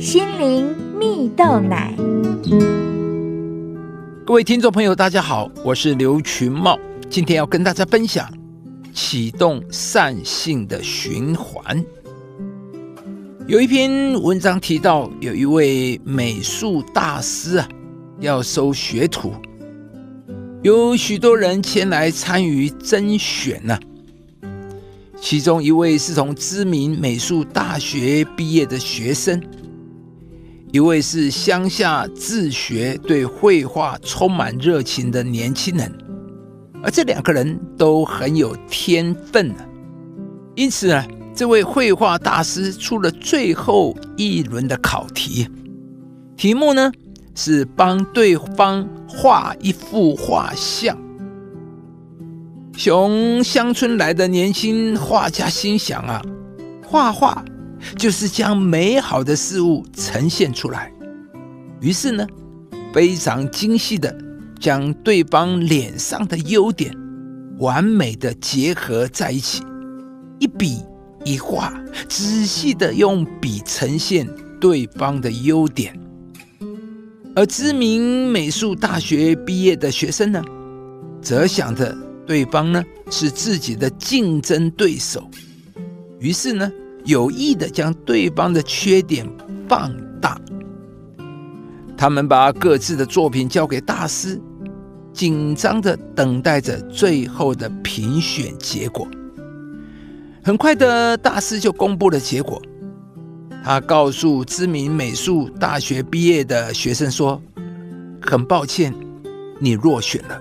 心灵蜜豆奶。各位听众朋友，大家好，我是刘群茂，今天要跟大家分享启动善性的循环。有一篇文章提到，有一位美术大师啊，要收学徒，有许多人前来参与甄选呢。其中一位是从知名美术大学毕业的学生，一位是乡下自学、对绘画充满热情的年轻人，而这两个人都很有天分呢。因此呢，这位绘画大师出了最后一轮的考题，题目呢是帮对方画一幅画像。从乡村来的年轻画家心想啊，画画就是将美好的事物呈现出来。于是呢，非常精细的将对方脸上的优点完美的结合在一起，一笔一画，仔细的用笔呈现对方的优点。而知名美术大学毕业的学生呢，则想着。对方呢是自己的竞争对手，于是呢有意的将对方的缺点放大。他们把各自的作品交给大师，紧张的等待着最后的评选结果。很快的，大师就公布了结果。他告诉知名美术大学毕业的学生说：“很抱歉，你落选了。”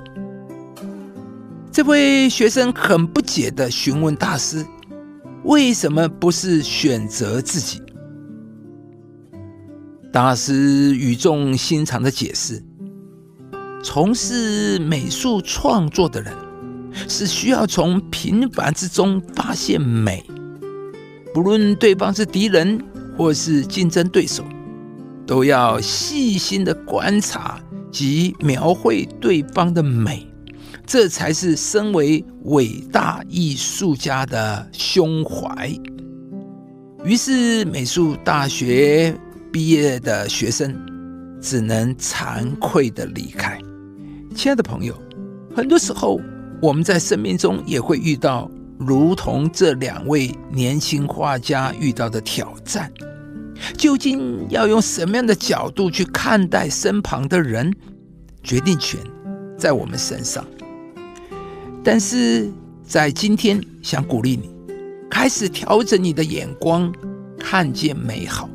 这位学生很不解的询问大师：“为什么不是选择自己？”大师语重心长的解释：“从事美术创作的人是需要从平凡之中发现美，不论对方是敌人或是竞争对手，都要细心的观察及描绘对方的美。”这才是身为伟大艺术家的胸怀。于是，美术大学毕业的学生只能惭愧的离开。亲爱的朋友，很多时候我们在生命中也会遇到如同这两位年轻画家遇到的挑战。究竟要用什么样的角度去看待身旁的人？决定权在我们身上。但是在今天，想鼓励你开始调整你的眼光，看见美好，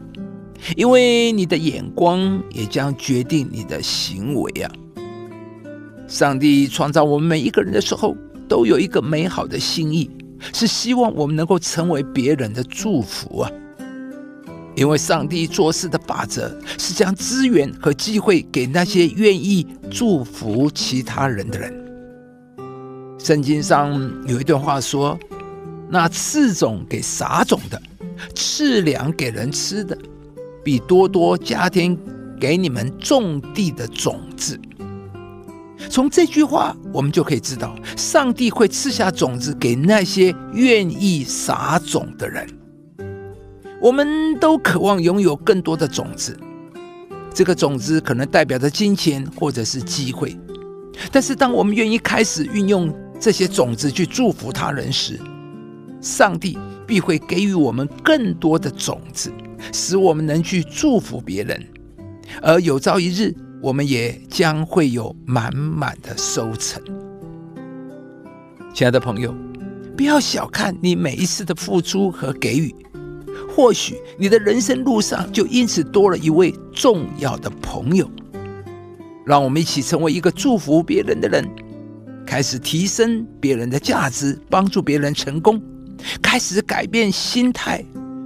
因为你的眼光也将决定你的行为啊！上帝创造我们每一个人的时候，都有一个美好的心意，是希望我们能够成为别人的祝福啊！因为上帝做事的法则是将资源和机会给那些愿意祝福其他人的人。圣经上有一段话说：“那赐种给撒种的，赐粮给人吃的，比多多加添给你们种地的种子。”从这句话，我们就可以知道，上帝会赐下种子给那些愿意撒种的人。我们都渴望拥有更多的种子，这个种子可能代表着金钱或者是机会，但是当我们愿意开始运用。这些种子去祝福他人时，上帝必会给予我们更多的种子，使我们能去祝福别人。而有朝一日，我们也将会有满满的收成。亲爱的朋友，不要小看你每一次的付出和给予，或许你的人生路上就因此多了一位重要的朋友。让我们一起成为一个祝福别人的人。开始提升别人的价值，帮助别人成功，开始改变心态，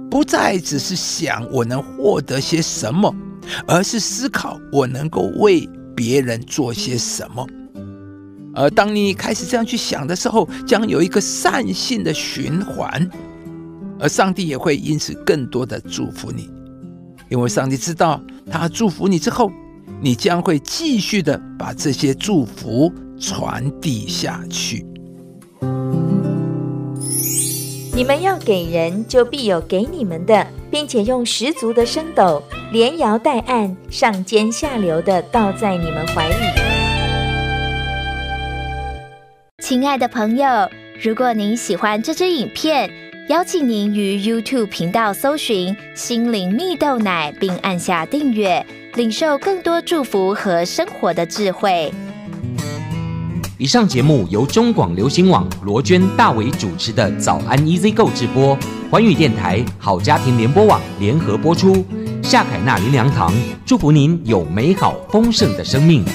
不再只是想我能获得些什么，而是思考我能够为别人做些什么。而当你开始这样去想的时候，将有一个善性的循环，而上帝也会因此更多的祝福你，因为上帝知道他祝福你之后，你将会继续的把这些祝福。传递下去。你们要给人，就必有给你们的，并且用十足的升斗，连摇带按，上尖下流的倒在你们怀里。亲爱的朋友，如果您喜欢这支影片，邀请您于 YouTube 频道搜寻“心灵蜜豆奶”，并按下订阅，领受更多祝福和生活的智慧。以上节目由中广流行网罗娟、大伟主持的《早安 Easy Go》直播，环宇电台好家庭联播网联合播出。夏凯纳林良堂祝福您有美好丰盛的生命。